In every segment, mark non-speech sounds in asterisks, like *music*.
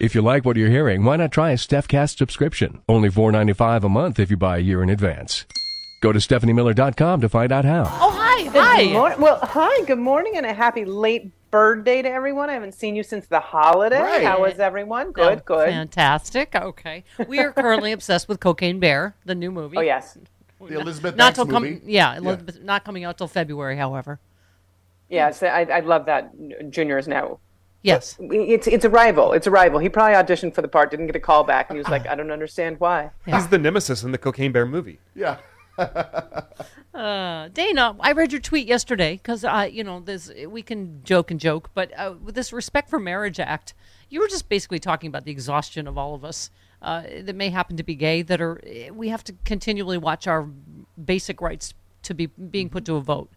If you like what you're hearing, why not try a StephCast subscription? Only $4.95 a month if you buy a year in advance. Go to StephanieMiller.com to find out how. Oh, hi. Good Hi. mor- well, hi. Good morning and a happy late bird day to everyone. I haven't seen you since the holiday. Right. How is everyone? Good, Oh, good. Fantastic. Okay. We are currently obsessed with Cocaine Bear, the new movie. Oh yes, The Elizabeth Not Banks till come, movie. yeah, Elizabeth, not coming out till February, however. yes. I, I love that. Junior is now. Yes. It's it's a rival. It's a rival. He probably auditioned for the part, didn't get a call back, and he was like, I don't understand why. He's the nemesis in the Cocaine Bear movie. Yeah. *laughs* Uh, Dana, I read your tweet yesterday because, uh, you know, this we can joke and joke, but uh, with this Respect for Marriage Act, you were just basically talking about the exhaustion of all of us uh, that may happen to be gay. That are we have to continually watch our basic rights to be being put to a vote.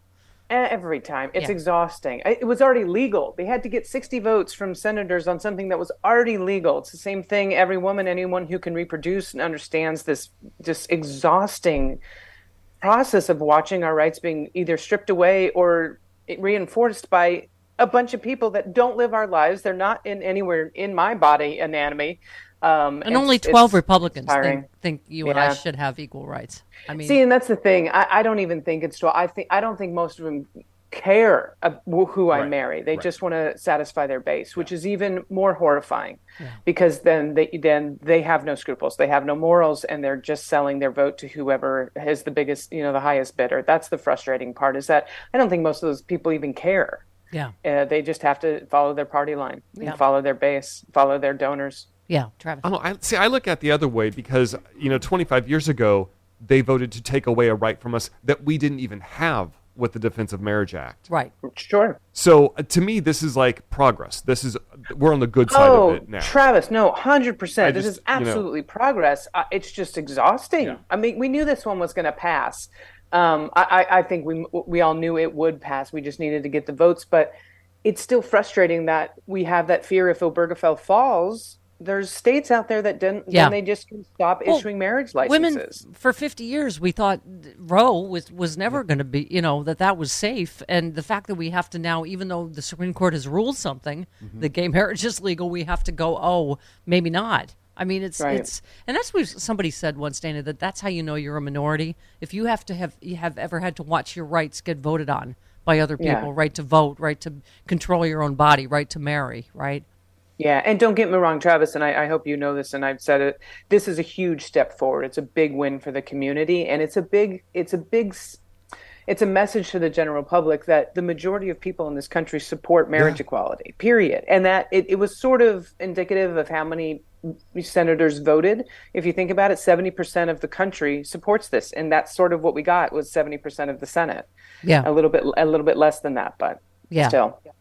Every time. It's Yeah. exhausting. It was already legal. They had to get 60 votes from senators on something that was already legal. It's the same thing. Every woman, anyone who can reproduce and understands this just exhausting process of watching our rights being either stripped away or reinforced by a bunch of people that don't live our lives. They're not in anywhere in my body anatomy. Um, And only 12 Republicans think, think you and I should have equal rights. I mean, See, and that's the thing. I, I don't even think it's 12. I think I don't think most of them care uh, who I Right, marry. They right. just want to satisfy their base, which is even more horrifying because then they then they have no scruples. They have no morals and they're just selling their vote to whoever has the biggest, you know, the highest bidder. That's the frustrating part is that I don't think most of those people even care. yeah, Uh, they just have to follow their party line, and Yeah. follow their base, follow their donors. Yeah, Travis. I don't. I, see, I look at the other way because you know, 25 years ago, they voted to take away a right from us that we didn't even have with the Defense of Marriage Act. Right. Sure. So uh, to me, this is like progress. This is we're on the good side oh, of it now. Travis, no, hundred percent. This just, is you know- absolutely progress. Uh, it's just exhausting. Yeah. I mean, we knew this one was going to pass. Um, I, I, I think we we all knew it would pass. We just needed to get the votes, but it's still frustrating that we have that fear. If Obergefell falls, there's states out there that didn't. Yeah. Then they just can stop Well, issuing marriage licenses Women for 50 years we thought Roe was was never going to be, you know, that that was safe and the fact that we have to now even though the Supreme Court has ruled something Mm-hmm. that gay marriage is legal, we have to go, "Oh, maybe not." I mean, it's Right. it's and that's what somebody said once, Dana, that that's how you know you're a minority. If you have to have you have ever had to watch your rights get voted on by other people, Yeah. right to vote, right to control your own body, right to marry, right? Yeah, and don't get me wrong, Travis, and I, I hope you know this, and I've said it. This is a huge step forward. It's a big win for the community, and it's a big, it's a big, it's a message to the general public that the majority of people in this country support marriage equality. Period, and that it, it was sort of indicative of how many senators voted. If you think about it, seventy percent of the country supports this, and that's sort of what we got was seventy percent of the Senate. Yeah. A little bit, a little bit less than that, but Yeah. still.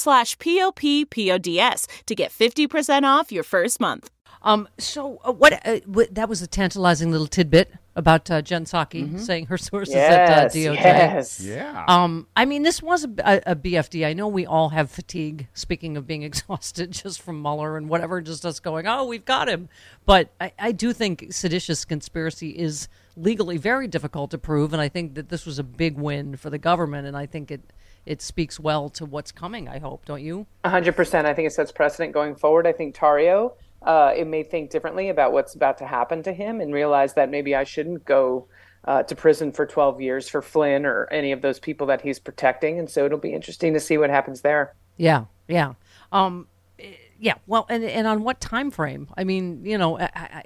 slash p-o-p-p-o-d-s to get 50% off your first month. Um, so uh, what, uh, what? That was a tantalizing little tidbit about uh, Jen Psaki saying her sources at uh, DOJ. yes. Yeah. Um, I mean, this was a, a, a BFD. I know we all have fatigue. Speaking of being *laughs* exhausted just from Mueller and whatever, just us going, oh, we've got him. But I, I do think seditious conspiracy is legally very difficult to prove, and I think that this was a big win for the government, and I think it it speaks well to what's coming. I hope, don't you? hundred percent. I think it sets precedent going forward. I think Tarrio, uh, it may think differently about what's about to happen to him and realize that maybe I shouldn't go uh, to prison for twelve years for Flynn or any of those people that he's protecting. And so it'll be interesting to see what happens there. Yeah, yeah, um, yeah. Well, and and on what time frame? I mean, you know, I, I,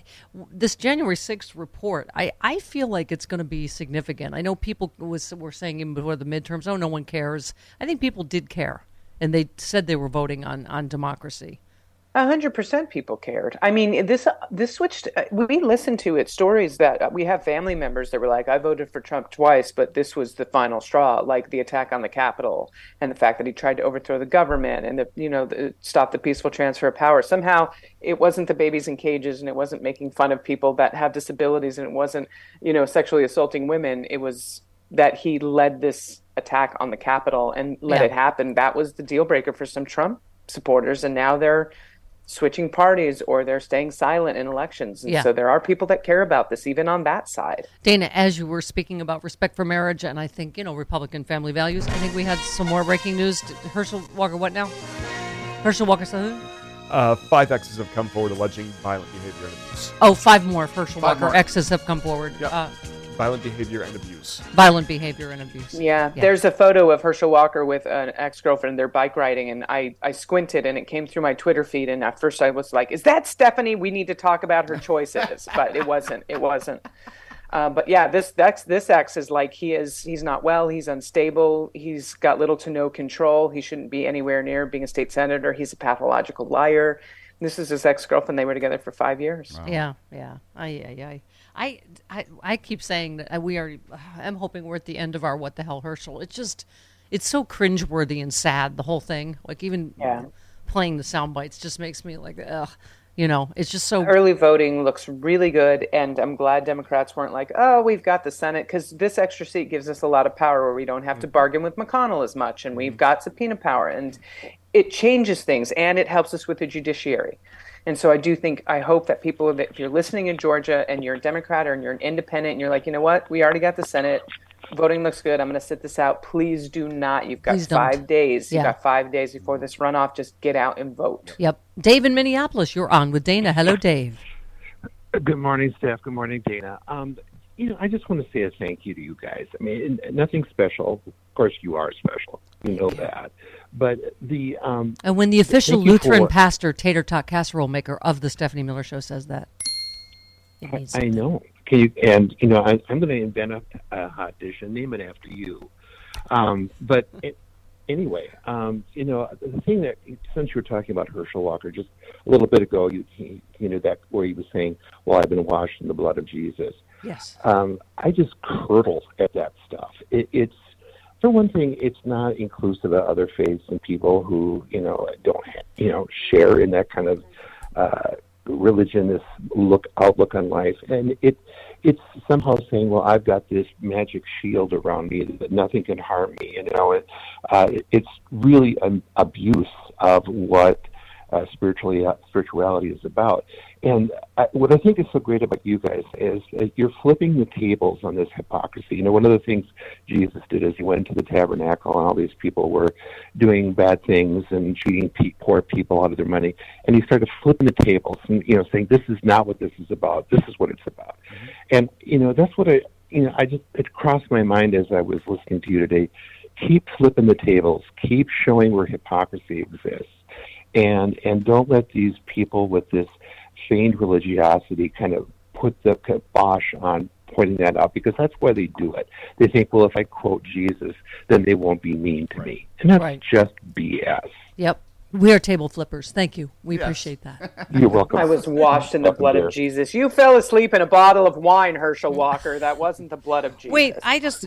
this January sixth report, I, I feel like it's going to be significant. I know people was were saying even before the midterms, oh, no one cares. I think people did care, and they said they were voting on on democracy. A hundred percent, people cared. I mean, this this switched. uh, We listened to it stories that uh, we have family members that were like, "I voted for Trump twice, but this was the final straw." Like the attack on the Capitol and the fact that he tried to overthrow the government and the you know the, stop the peaceful transfer of power. Somehow, it wasn't the babies in cages and it wasn't making fun of people that have disabilities and it wasn't you know sexually assaulting women. It was that he led this attack on the Capitol and let Yeah. it happen. That was the deal breaker for some Trump supporters, and now they're switching parties or they're staying silent in elections. And Yeah. so there are people that care about this, even on that side. Dana, as you were speaking about respect for marriage, and I think you know Republican family values, I think we had some more breaking news. Herschel Walker, what now? Herschel Walker said who? Uh, five exes have come forward alleging violent behavior and abuse. Oh, five more Herschel Five Walker more. exes have come forward. Yep. Uh, Violent behavior and abuse. violent behavior and abuse. Yeah, there's a photo of Herschel Walker with an ex-girlfriend. They're bike riding, and I I squinted, and it came through my Twitter feed. And at first, I was like, "Is that Stephanie? We need to talk about her choices." *laughs* but it wasn't. It wasn't. Uh, but yeah, this ex, this ex is like he is. He's not well. He's unstable. He's got little to no control. He shouldn't be anywhere near being a state senator. He's a pathological liar. This is his ex-girlfriend. They were together for five years. Yeah, yeah. I, I, I, I, I, I keep saying that uh, we are. *sighs* I'm hoping we're at the end of our what the hell Herschel. It's just, it's so cringeworthy and sad. The whole thing, like even Yeah. playing the sound bites, just makes me like, ugh. You know, it's just so. early voting looks really good and i'm glad democrats weren't like oh we've got the senate because this extra seat gives us a lot of power where we don't have to mm-hmm. bargain with mcconnell as much and we've mm-hmm. got subpoena power and it changes things and it helps us with the judiciary and so i do think i hope that people that if you're listening in georgia and you're a democrat or you're an independent and you're like you know what we already got the senate voting looks good i'm going to sit this out please do not you've got Please don't. five days Yeah. you've got five days before this runoff just get out and vote Yep. Dave in Minneapolis, you're on with Dana. Hello, Dave. Good morning, Steph. Good morning, Dana. Um, you know, I just want to say a thank you to you guys. I mean, nothing special. Of course, you are special. You know that. But the um, And when the official Lutheran for- pastor, tater tot casserole maker of the Stephanie Miller Show says that. Means I know. Can you? And you know, I, I'm going to invent a, a hot dish and name it after you. Um, but it, anyway, um, you know, the thing that since you were talking about Herschel Walker just a little bit ago, you he, you know that where he was saying, "Well, I've been washed in the blood of Jesus." Yes. um, I just curdle at that stuff. It, it's for one thing, it's not inclusive of other faiths and people who you know don't you know share in that kind of uh, religionist look outlook on life, and it it's somehow saying, well, I've got this magic shield around me that nothing can harm me. You know, it, uh, it, it's really an abuse of what uh, spiritually spirituality is about. And I, what I think is so great about you guys is uh, you're flipping the tables on this hypocrisy. You know, one of the things Jesus did is he went to the tabernacle, and all these people were doing bad things and cheating pe- poor people out of their money, and he started flipping the tables and you know saying, "This is not what this is about. This is what it's about." Mm-hmm. And you know, that's what I you know I just it crossed my mind as I was listening to you today. Keep flipping the tables. Keep showing where hypocrisy exists and and don't let these people with this feigned religiosity kind of put the kibosh on pointing that out because that's why they do it. They think, well, if I quote Jesus, then they won't be mean to right. me, and that's right. just BS. Yep. We are table flippers. Thank you. We yes. appreciate that. *laughs* You're welcome. I was washed in the blood of Jesus. You fell asleep in a bottle of wine, Herschel Walker. That wasn't the blood of Jesus. Wait, I just.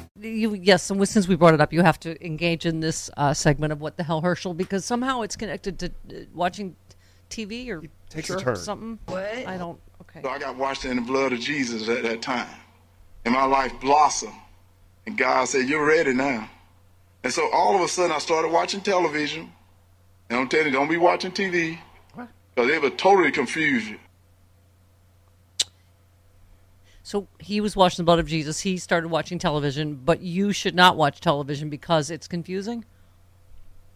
You, yes, and since we brought it up, you have to engage in this uh, segment of What the Hell Herschel because somehow it's connected to uh, watching TV or takes a turn. something. What? I don't. Okay. So I got washed in the blood of Jesus at that time, and my life blossomed. And God said, "You're ready now." And so all of a sudden, I started watching television. And I'm telling you, don't be watching TV. Because they would totally confuse you. So he was watching the blood of Jesus. He started watching television, but you should not watch television because it's confusing.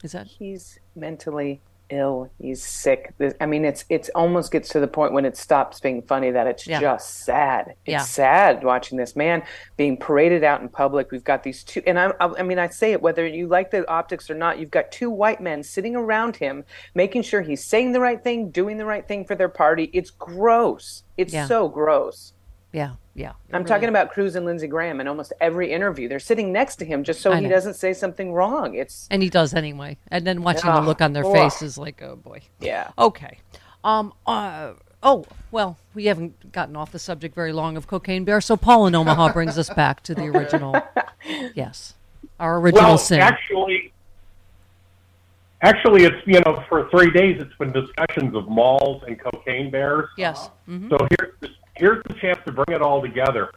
Is that? He's mentally ill. He's sick. I mean, it's it's almost gets to the point when it stops being funny that it's yeah. just sad. It's yeah. sad watching this man being paraded out in public. We've got these two, and I, I mean, I say it whether you like the optics or not. You've got two white men sitting around him, making sure he's saying the right thing, doing the right thing for their party. It's gross. It's yeah. so gross. Yeah, yeah. I'm really talking about Cruz and Lindsey Graham in almost every interview. They're sitting next to him just so he doesn't say something wrong. It's and he does anyway. And then watching the look on their oh. faces, like, oh boy. Yeah. Okay. Um. Uh. Oh well, we haven't gotten off the subject very long of Cocaine Bear, so Paul in Omaha *laughs* brings us back to the original. *laughs* yes, our original well, sin. Actually, actually, it's you know for three days it's been discussions of malls and cocaine bears. Yes. Mm-hmm. So here's here's the chance to bring it all together.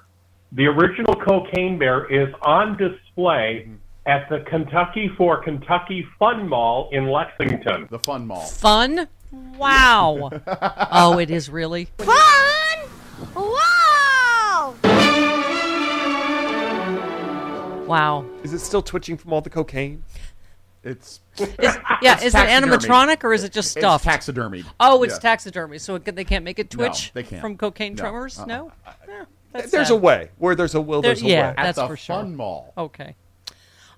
The original Cocaine Bear is on display at the Kentucky for Kentucky Fun Mall in Lexington. The Fun Mall. Fun? Wow. *laughs* oh, it is really fun. Wow. Wow. Is it still twitching from all the cocaine? It's is, *laughs* yeah. It's is it animatronic or is it just stuff? It's taxidermy. Oh, it's yeah. taxidermy. So it, they can't make it twitch. No, they can't. from cocaine no. tremors. Uh-uh. No. Yeah, there's sad. a way. Where there's a will, there's there, yeah, a way. At that's the for sure. Fun Mall. Okay.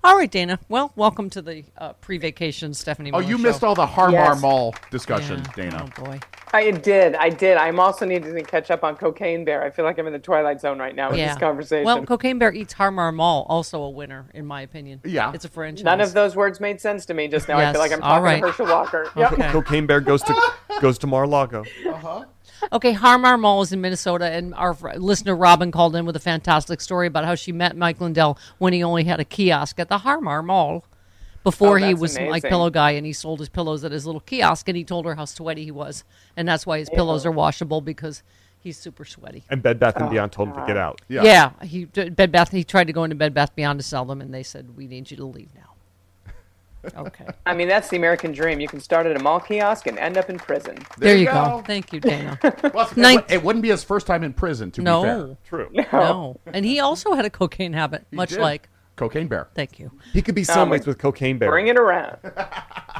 All right, Dana. Well, welcome to the uh, pre-vacation Stephanie. Miller oh, you show. missed all the Har Mar yes. Mall discussion, yeah. Dana. Oh boy. I did. I did. I'm also needing to catch up on Cocaine Bear. I feel like I'm in the twilight zone right now with yeah. this conversation. Well, Cocaine Bear eats Harmar Mall, also a winner in my opinion. Yeah, it's a franchise. None of those words made sense to me just now. Yes. I feel like I'm talking right. to Herschel Walker. Yep. Okay. Cocaine Bear goes to *laughs* goes to Mar-a-Lago. Uh huh. Okay, Harmar Mall is in Minnesota, and our listener Robin called in with a fantastic story about how she met Mike Lindell when he only had a kiosk at the Harmar Mall before oh, he was amazing. like pillow guy and he sold his pillows at his little kiosk and he told her how sweaty he was and that's why his yeah. pillows are washable because he's super sweaty and bed bath and oh, beyond told him to get out yeah yeah he bed bath he tried to go into bed bath beyond to sell them and they said we need you to leave now *laughs* okay i mean that's the american dream you can start at a mall kiosk and end up in prison there, there you go. go. thank you dana *laughs* well, Nin- it wouldn't be his first time in prison to no. be fair true no. no and he also had a cocaine habit he much did. like Cocaine Bear. Thank you. He could be soulmates um, with Cocaine Bear. Bring it around. *laughs*